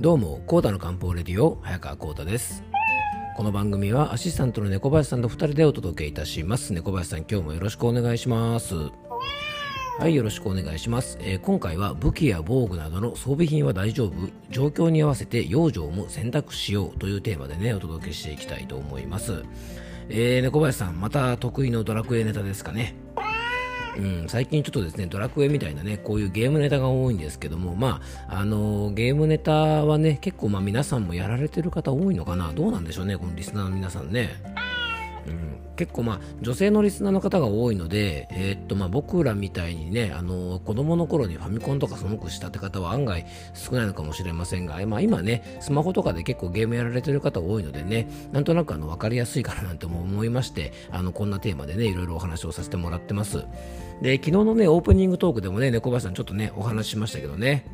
どうも、コータの漢方レディオ、早川コータです。この番組はアシスタントの猫林さんと2人でお届けいたします。猫林さん、今日もよろしくお願いします。はい、よろしくお願いします、えー、今回は武器や防具などの装備品は大丈夫状況に合わせて養生も選択しようというテーマでね、お届けしていきたいと思います。えー、猫林さん、また得意のドラクエネタですかね。うん、最近ちょっとですね、ドラクエみたいなね、こういうゲームネタが多いんですけども、まあ、あのー、ゲームネタはね、結構まあ皆さんもやられてる方多いのかなどうなんでしょうね、このリスナーの皆さんね。うん、結構まあ女性のリスナーの方が多いので、えー、っとまあ僕らみたいにね、あの子供の頃にファミコンとかそのくしたって方は案外少ないのかもしれませんが、まあ、今ね、スマホとかで結構ゲームやられてる方多いのでね、なんとなくあの分かりやすいかななんて思いまして、あのこんなテーマでね、いろいろお話をさせてもらってます。で、昨日のね、オープニングトークでもね、猫林さんちょっとね、お話ししましたけどね。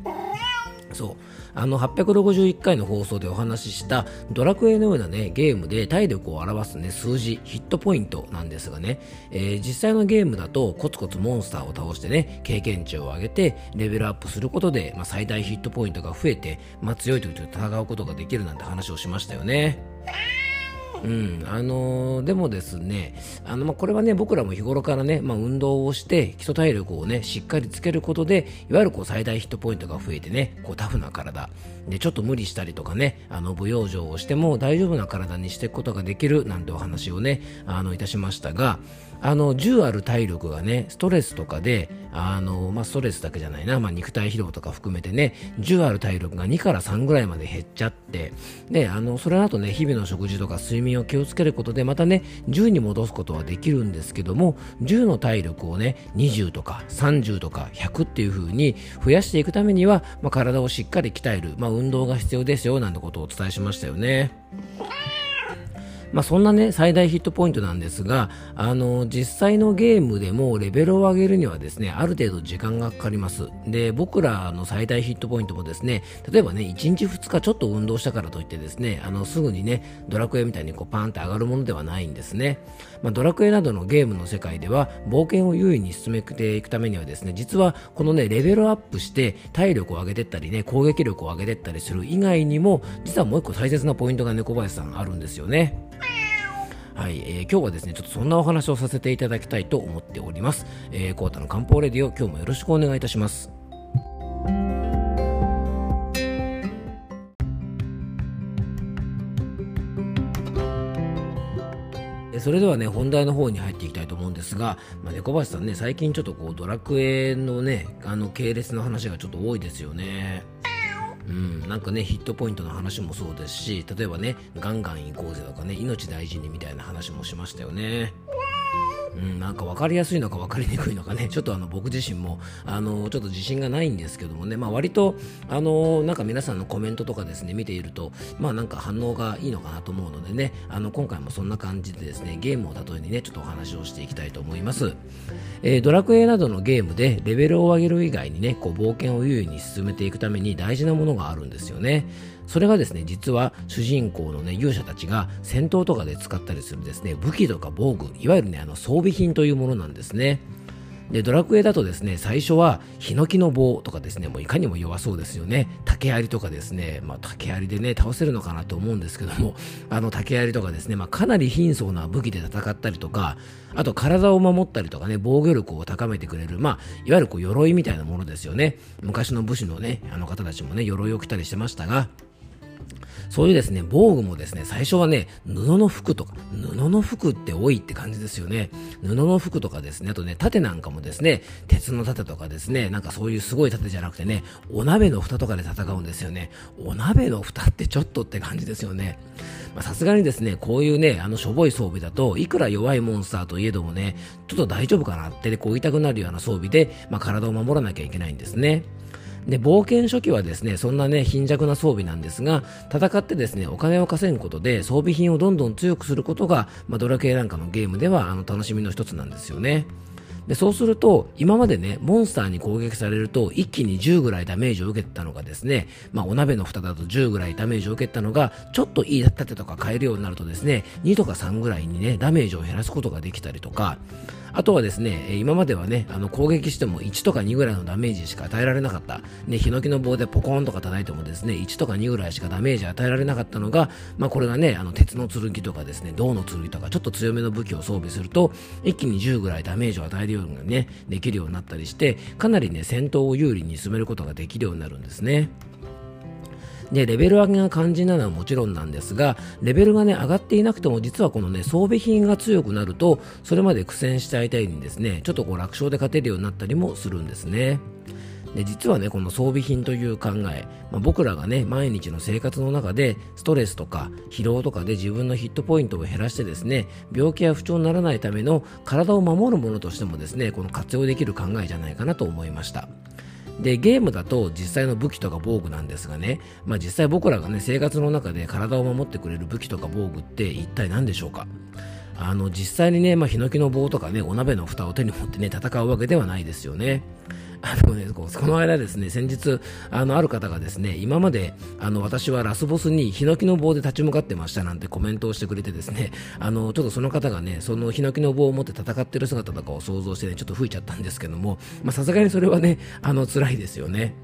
そうあの861回の放送でお話ししたドラクエのようなねゲームで体力を表すね数字ヒットポイントなんですがね、えー、実際のゲームだとコツコツモンスターを倒してね経験値を上げてレベルアップすることで、まあ、最大ヒットポイントが増えて、まあ、強い時と戦うことができるなんて話をしましたよね。うん、あのー、でもですね、あの、まあ、これはね、僕らも日頃からね、まあ、運動をして、基礎体力をね、しっかりつけることで、いわゆるこう、最大ヒットポイントが増えてね、こう、タフな体、で、ちょっと無理したりとかね、あの、舞養生をしても大丈夫な体にしていくことができる、なんてお話をね、あの、いたしましたが、あの、10ある体力がね、ストレスとかで、あの、まあ、ストレスだけじゃないな、まあ、肉体疲労とか含めてね、10ある体力が2から3ぐらいまで減っちゃって、で、あの、それだとね、日々の食事とか睡眠を気をつけることで、またね、10に戻すことはできるんですけども、10の体力をね、20とか30とか100っていう風に増やしていくためには、まあ、体をしっかり鍛える、まあ、運動が必要ですよ、なんてことをお伝えしましたよね。まあ、そんなね、最大ヒットポイントなんですが、あの、実際のゲームでもレベルを上げるにはですね、ある程度時間がかかります。で、僕らの最大ヒットポイントもですね、例えばね、1日2日ちょっと運動したからといってですね、あの、すぐにね、ドラクエみたいにこうパーンって上がるものではないんですね。まあ、ドラクエなどのゲームの世界では、冒険を優位に進めていくためにはですね、実はこのね、レベルアップして体力を上げてったりね、攻撃力を上げてったりする以外にも、実はもう一個大切なポイントが猫林さんあるんですよね。はい、えー、今日はですね、ちょっとそんなお話をさせていただきたいと思っております。えー、コータの漢方レディオ、今日もよろしくお願いいたします。それではね、本題の方に入っていきたいと思うんですが、まあ、猫橋さんね、最近ちょっとこう、ドラクエのね、あの、系列の話がちょっと多いですよね。うん、なんかね、ヒットポイントの話もそうですし、例えばね、ガンガン行こうぜとかね、命大事にみたいな話もしましたよね。うん、なんか分かりやすいのか分かりにくいのかね、ちょっとあの僕自身もあのちょっと自信がないんですけどもね、まあ、割とあのなんか皆さんのコメントとかですね見ていると、まあなんか反応がいいのかなと思うのでね、あの今回もそんな感じでですねゲームを例えにねちょっとお話をしていきたいと思います。えー、ドラクエなどのゲームでレベルを上げる以外にね、こう冒険を優位に進めていくために大事なものがあるんですよね。それがですね、実は主人公のね、勇者たちが戦闘とかで使ったりするですね、武器とか防具、いわゆるね、あの装備品というものなんですね。で、ドラクエだとですね、最初は、ヒノキの棒とかですね、もういかにも弱そうですよね。竹槍とかですね、まあ竹槍でね、倒せるのかなと思うんですけども、あの竹槍とかですね、まあかなり貧相な武器で戦ったりとか、あと体を守ったりとかね、防御力を高めてくれる、まあ、いわゆるこう鎧みたいなものですよね。昔の武士のね、あの方たちもね、鎧を着たりしてましたが、そういうですね、防具もですね、最初はね、布の服とか、布の服って多いって感じですよね。布の服とかですね、あとね、盾なんかもですね、鉄の盾とかですね、なんかそういうすごい盾じゃなくてね、お鍋の蓋とかで戦うんですよね。お鍋の蓋ってちょっとって感じですよね。さすがにですね、こういうね、あのしょぼい装備だと、いくら弱いモンスターといえどもね、ちょっと大丈夫かなってねこう言いたくなるような装備で、まあ、体を守らなきゃいけないんですね。で、冒険初期はですね、そんなね、貧弱な装備なんですが、戦ってですね、お金を稼ぐことで装備品をどんどん強くすることが、まあ、ドラクエなんかのゲームではあの楽しみの一つなんですよね。でそうすると、今までね、モンスターに攻撃されると、一気に10ぐらいダメージを受けたのがですね、まあ、お鍋の蓋だと10ぐらいダメージを受けたのが、ちょっといい盾とか変えるようになるとですね、2とか3ぐらいにね、ダメージを減らすことができたりとか、あとはですね、今まではね、あの攻撃しても1とか2ぐらいのダメージしか与えられなかった。ね、ヒノキの棒でポコンとか叩いてもですね、1とか2ぐらいしかダメージ与えられなかったのが、まあこれがね、あの鉄の剣とかですね、銅の剣とかちょっと強めの武器を装備すると、一気に10ぐらいダメージを与えるようにね、できるようになったりして、かなりね、戦闘を有利に進めることができるようになるんですね。で、レベル上げが肝心なのはもちろんなんですが、レベルがね、上がっていなくても、実はこのね、装備品が強くなると、それまで苦戦した相手にですね、ちょっとこう楽勝で勝てるようになったりもするんですね。で実はねこの装備品という考え、まあ、僕らがね毎日の生活の中でストレスとか疲労とかで自分のヒットポイントを減らしてですね病気や不調にならないための体を守るものとしてもですねこの活用できる考えじゃないかなと思いましたでゲームだと実際の武器とか防具なんですがね、まあ、実際僕らがね生活の中で体を守ってくれる武器とか防具って一体何でしょうか？あの実際にね、まあ、ヒノキの棒とかねお鍋の蓋を手に持ってね戦うわけではないですよね。あのね、この間ですね、先日、あの、ある方がですね、今まで、あの、私はラスボスにヒノキの棒で立ち向かってましたなんてコメントをしてくれてですね、あの、ちょっとその方がね、そのヒノキの棒を持って戦ってる姿とかを想像してね、ちょっと吹いちゃったんですけども、まさすがにそれはね、あの、辛いですよね。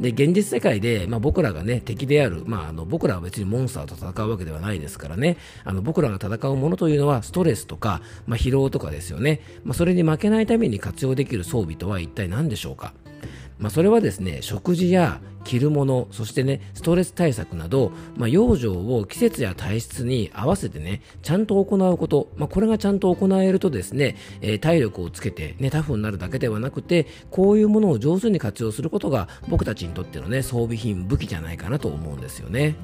で現実世界で、まあ、僕らがね敵である、まあ、あの僕らは別にモンスターと戦うわけではないですからね。あの僕らが戦うものというのはストレスとか、まあ、疲労とかですよね、まあ、それに負けないために活用できる装備とは一体何でしょうか。まあ、それはですね食事や着るものそしてねストレス対策など、まあ、養生を季節や体質に合わせてねちゃんと行うこと、まあ、これがちゃんと行えるとですね、えー、体力をつけて、ね、タフになるだけではなくてこういうものを上手に活用することが僕たちにとってのね装備品武器じゃないかなと思うんですよね。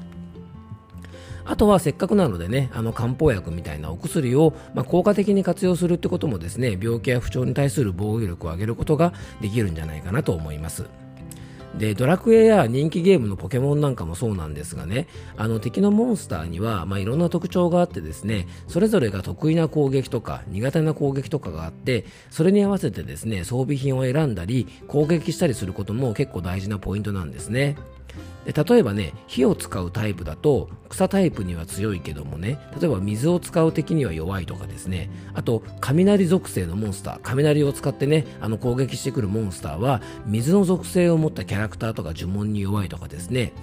あとはせっかくなのでね、あの漢方薬みたいなお薬を、まあ、効果的に活用するってこともですね、病気や不調に対する防御力を上げることができるんじゃないかなと思います。でドラクエや人気ゲームのポケモンなんかもそうなんですがねあの敵のモンスターには、まあ、いろんな特徴があってですねそれぞれが得意な攻撃とか苦手な攻撃とかがあってそれに合わせてですね装備品を選んだり攻撃したりすることも結構大事なポイントなんですね。で例えばね火を使うタイプだと草タイプには強いけどもね例えば水を使う敵には弱いとかですね。あと雷属性のモンスター雷を使ってねあの攻撃してくるモンスターは水の属性を持ったキャラクターとか呪文に弱いとかですね。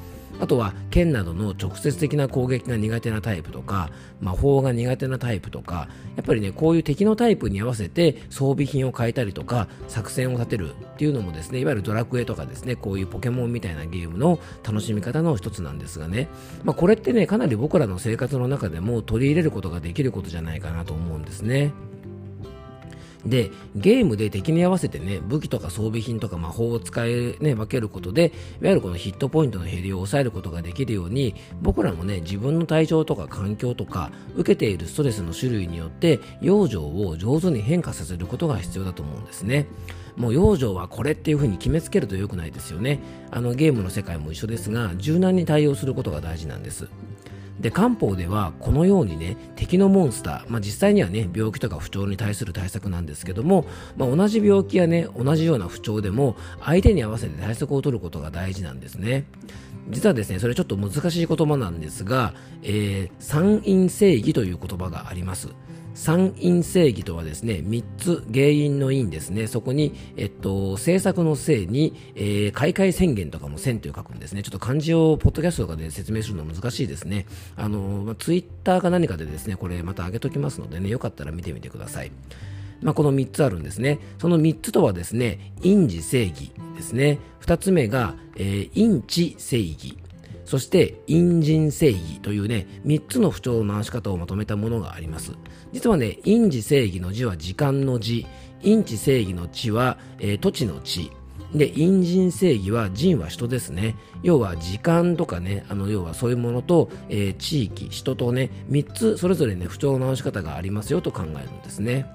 あとは剣などの直接的な攻撃が苦手なタイプとか魔法が苦手なタイプとかやっぱりねこういう敵のタイプに合わせて装備品を変えたりとか作戦を立てるっていうのもですねいわゆるドラクエとかですねこういうポケモンみたいなゲームの楽しみ方の一つなんですがね、まあ、これってねかなり僕らの生活の中でも取り入れることができることじゃないかなと思うんですね。で、ゲームで敵に合わせてね、武器とか装備品とか魔法を使い、ね、分けることで、いわゆるこのヒットポイントの減りを抑えることができるように、僕らもね、自分の体調とか環境とか、受けているストレスの種類によって、養生を上手に変化させることが必要だと思うんですね。もう養生はこれっていう風に決めつけると良くないですよね。あのゲームの世界も一緒ですが、柔軟に対応することが大事なんです。で漢方ではこのようにね敵のモンスター、まあ、実際にはね病気とか不調に対する対策なんですけども、まあ、同じ病気やね同じような不調でも相手に合わせて対策を取ることが大事なんですね。実はですねそれちょっと難しい言葉なんですが、えー、三院正義という言葉があります。三因正義とはですね、三つ原因の因ですね。そこに、えっと、政策のせいに、えー、開会宣言とかも線という書くんですね。ちょっと漢字をポッドキャストとかで説明するの難しいですね。あの、まあ、ツイッターか何かでですね、これまた上げときますのでね、よかったら見てみてください。まあ、この3つあるんですね。その3つとはですね、因地正義ですね。2つ目が、えー、因地正義。そして陰人正義というね3つの不調の治し方をまとめたものがあります。実はね陰地正義の字は時間の字。陰地正義の地は、えー、土地の地。で陰人正義は人は人ですね。要は時間とかねあの要はそういうものと、えー、地域人とね3つそれぞれね不調の治し方がありますよと考えるんですね。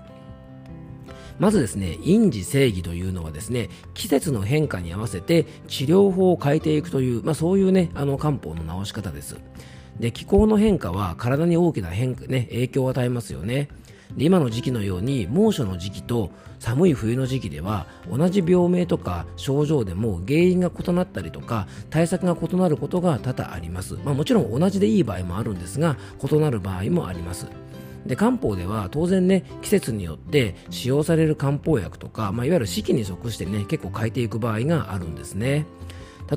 まずですね、因地正義というのはですね、季節の変化に合わせて治療法を変えていくという、まあ、そういうね、あの漢方の治し方です。で、気候の変化は体に大きな変化、ね、影響を与えますよね。で今の時期のように猛暑の時期と寒い冬の時期では同じ病名とか症状でも原因が異なったりとか対策が異なることが多々あります、まあ、もちろん同じでいい場合もあるんですが異なる場合もありますで漢方では当然ね季節によって使用される漢方薬とか、まあ、いわゆる四季に即してね結構変えていく場合があるんですね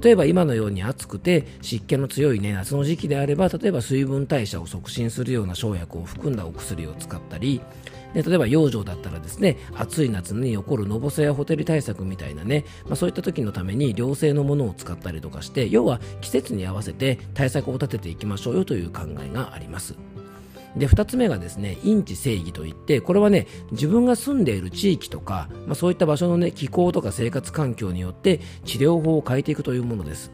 例えば今のように暑くて湿気の強い、ね、夏の時期であれば例えば水分代謝を促進するような生薬を含んだお薬を使ったりで例えば養生だったらですね暑い夏に起こるのぼせやホテル対策みたいなね、まあ、そういった時のために良性のものを使ったりとかして要は季節に合わせて対策を立てていきましょうよという考えがあります。で2つ目がですね因地正義といってこれはね自分が住んでいる地域とか、まあ、そういった場所のね気候とか生活環境によって治療法を変えていくというものです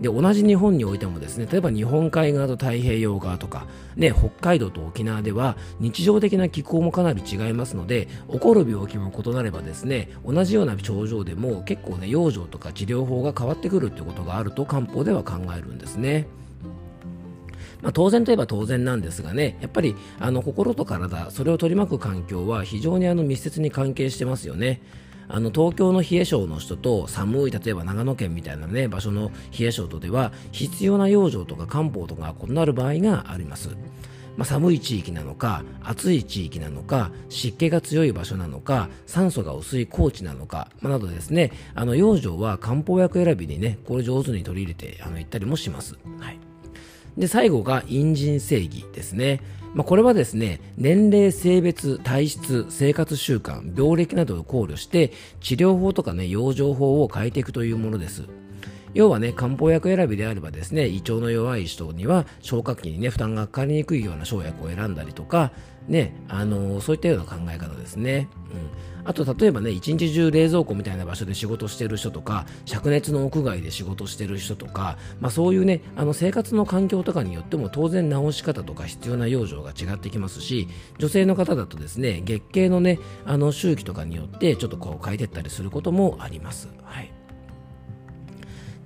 で同じ日本においてもですね例えば日本海側と太平洋側とか、ね、北海道と沖縄では日常的な気候もかなり違いますので起こる病気も異なればですね同じような症状でも結構ね養生とか治療法が変わってくるってことがあると漢方では考えるんですね。まあ、当然といえば当然なんですがねやっぱりあの心と体それを取り巻く環境は非常にあの密接に関係してますよね。あの東京の冷え性の人と寒い例えば長野県みたいな、ね、場所の冷え性とでは必要な養生とか漢方とか異なる場合があります。まあ、寒い地域なのか暑い地域なのか湿気が強い場所なのか酸素が薄い高地なのか、まあ、などですねあの養生は漢方薬選びにねこれ上手に取り入れてあの行ったりもします。はいで最後が陰人正義ですね。まあ、これはですね年齢、性別、体質、生活習慣、病歴などを考慮して治療法とかね養生法を変えていくというものです。要はね漢方薬選びであればですね胃腸の弱い人には消化器にね負担がかかりにくいような生薬を選んだりとかねあのー、そういったような考え方ですね。うんあと例えばね一日中冷蔵庫みたいな場所で仕事してる人とか灼熱の屋外で仕事してる人とか、まあ、そういうねあの生活の環境とかによっても当然治し方とか必要な養生が違ってきますし女性の方だとですね月経のねあの周期とかによってちょっとこう変えてったりすることもあります。はい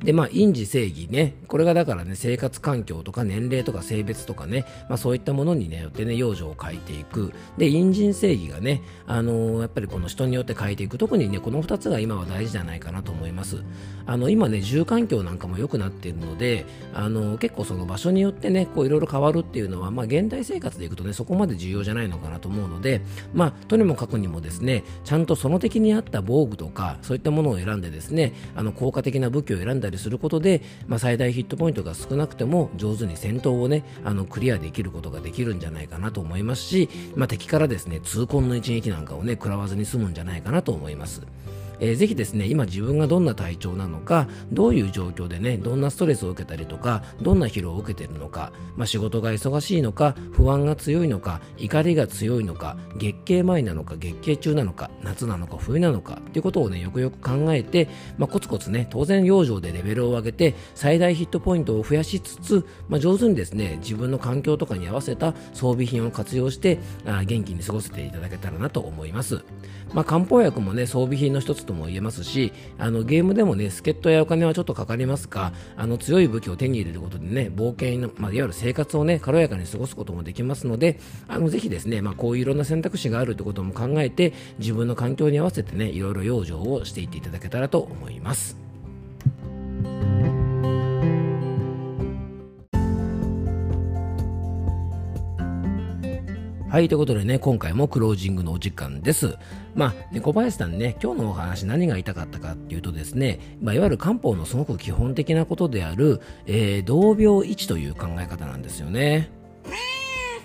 で、まあ、因地正義ね、これがだからね、生活環境とか年齢とか性別とかね、まあ、そういったものに、よってね、養生を変えていく。で、因人正義がね、あのー、やっぱりこの人によって変えていく。特にね、この2つが今は大事じゃないかなと思います。あの、今ね、住環境なんかも良くなっているので、あのー、結構その場所によってね、こういろいろ変わるっていうのは、まあ、現代生活でいくとね、そこまで重要じゃないのかなと思うので、まあ、とにもかくにもですね、ちゃんとその敵に合った防具とか、そういったものを選んでですね、あの、効果的な武器を選んだりすることで、まあ、最大ヒットポイントが少なくても上手に戦闘をねあのクリアできることができるんじゃないかなと思いますし、まあ、敵からですね痛恨の一撃なんかをね食らわずに済むんじゃないかなと思います。えー、ぜひですね今自分がどんな体調なのかどういう状況でねどんなストレスを受けたりとかどんな疲労を受けているのか、まあ、仕事が忙しいのか不安が強いのか怒りが強いのか月経前なのか月経中なのか夏なのか冬なのかということをねよくよく考えて、まあ、コツコツね当然養生でレベルを上げて最大ヒットポイントを増やしつつ、まあ、上手にですね自分の環境とかに合わせた装備品を活用してあ元気に過ごせていただけたらなと思います、まあ、漢方薬もね装備品の一つととも言えますしあのゲームでもね助っ人やお金はちょっとかかりますがあの強い武器を手に入れることでね冒険の、まあ、いわゆる生活をね軽やかに過ごすこともできますのであのぜひですね、まあ、こういういろんな選択肢があるということも考えて自分の環境に合わせてねいろいろ養生をしていっていただけたらと思います。はい、ということでね、今回もクロージングのお時間です。まあ、ね、小林さんね、今日のお話何が言いたかったかっていうとですね、まあ、いわゆる漢方のすごく基本的なことである、えー、同病位置という考え方なんですよね。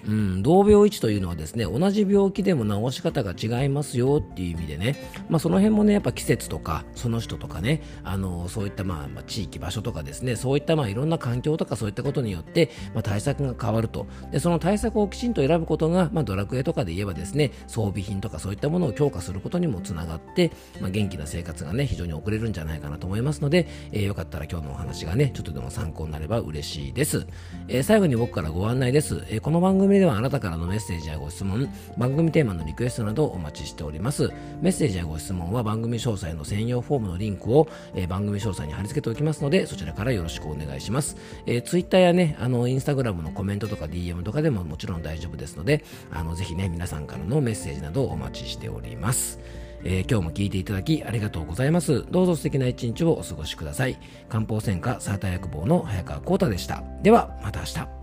うん、同病一というのはですね同じ病気でも治し方が違いますよっていう意味でね、まあ、その辺もねやっぱ季節とかその人とかねあのそういったまあ、まあ、地域場所とかですねそういったまあいろんな環境とかそういったことによって、まあ、対策が変わると。でその対策をきちんと選ぶことが、まあ、ドラクエとかで言えばですね装備品とかそういったものを強化することにもつながって、まあ、元気な生活がね非常に送れるんじゃないかなと思いますので、えー、よかったら今日のお話がねちょっとでも参考になれば嬉しいです、えー、最後に僕からご案内です、えー、この番組ではあなたからのメッセージやご質問、番組テーマのリクエストなどお待ちしております。メッセージやご質問は番組詳細の専用フォームのリンクを、えー、番組詳細に貼り付けておきますので、そちらからよろしくお願いします。えー、Twitter やね、あの、インスタグラムのコメントとか DM とかでももちろん大丈夫ですので、あの、ぜひね、皆さんからのメッセージなどをお待ちしております。えー、今日も聞いていただきありがとうございます。どうぞ素敵な一日をお過ごしください。漢方専科サーター薬房の早川幸太でした。では、また明日。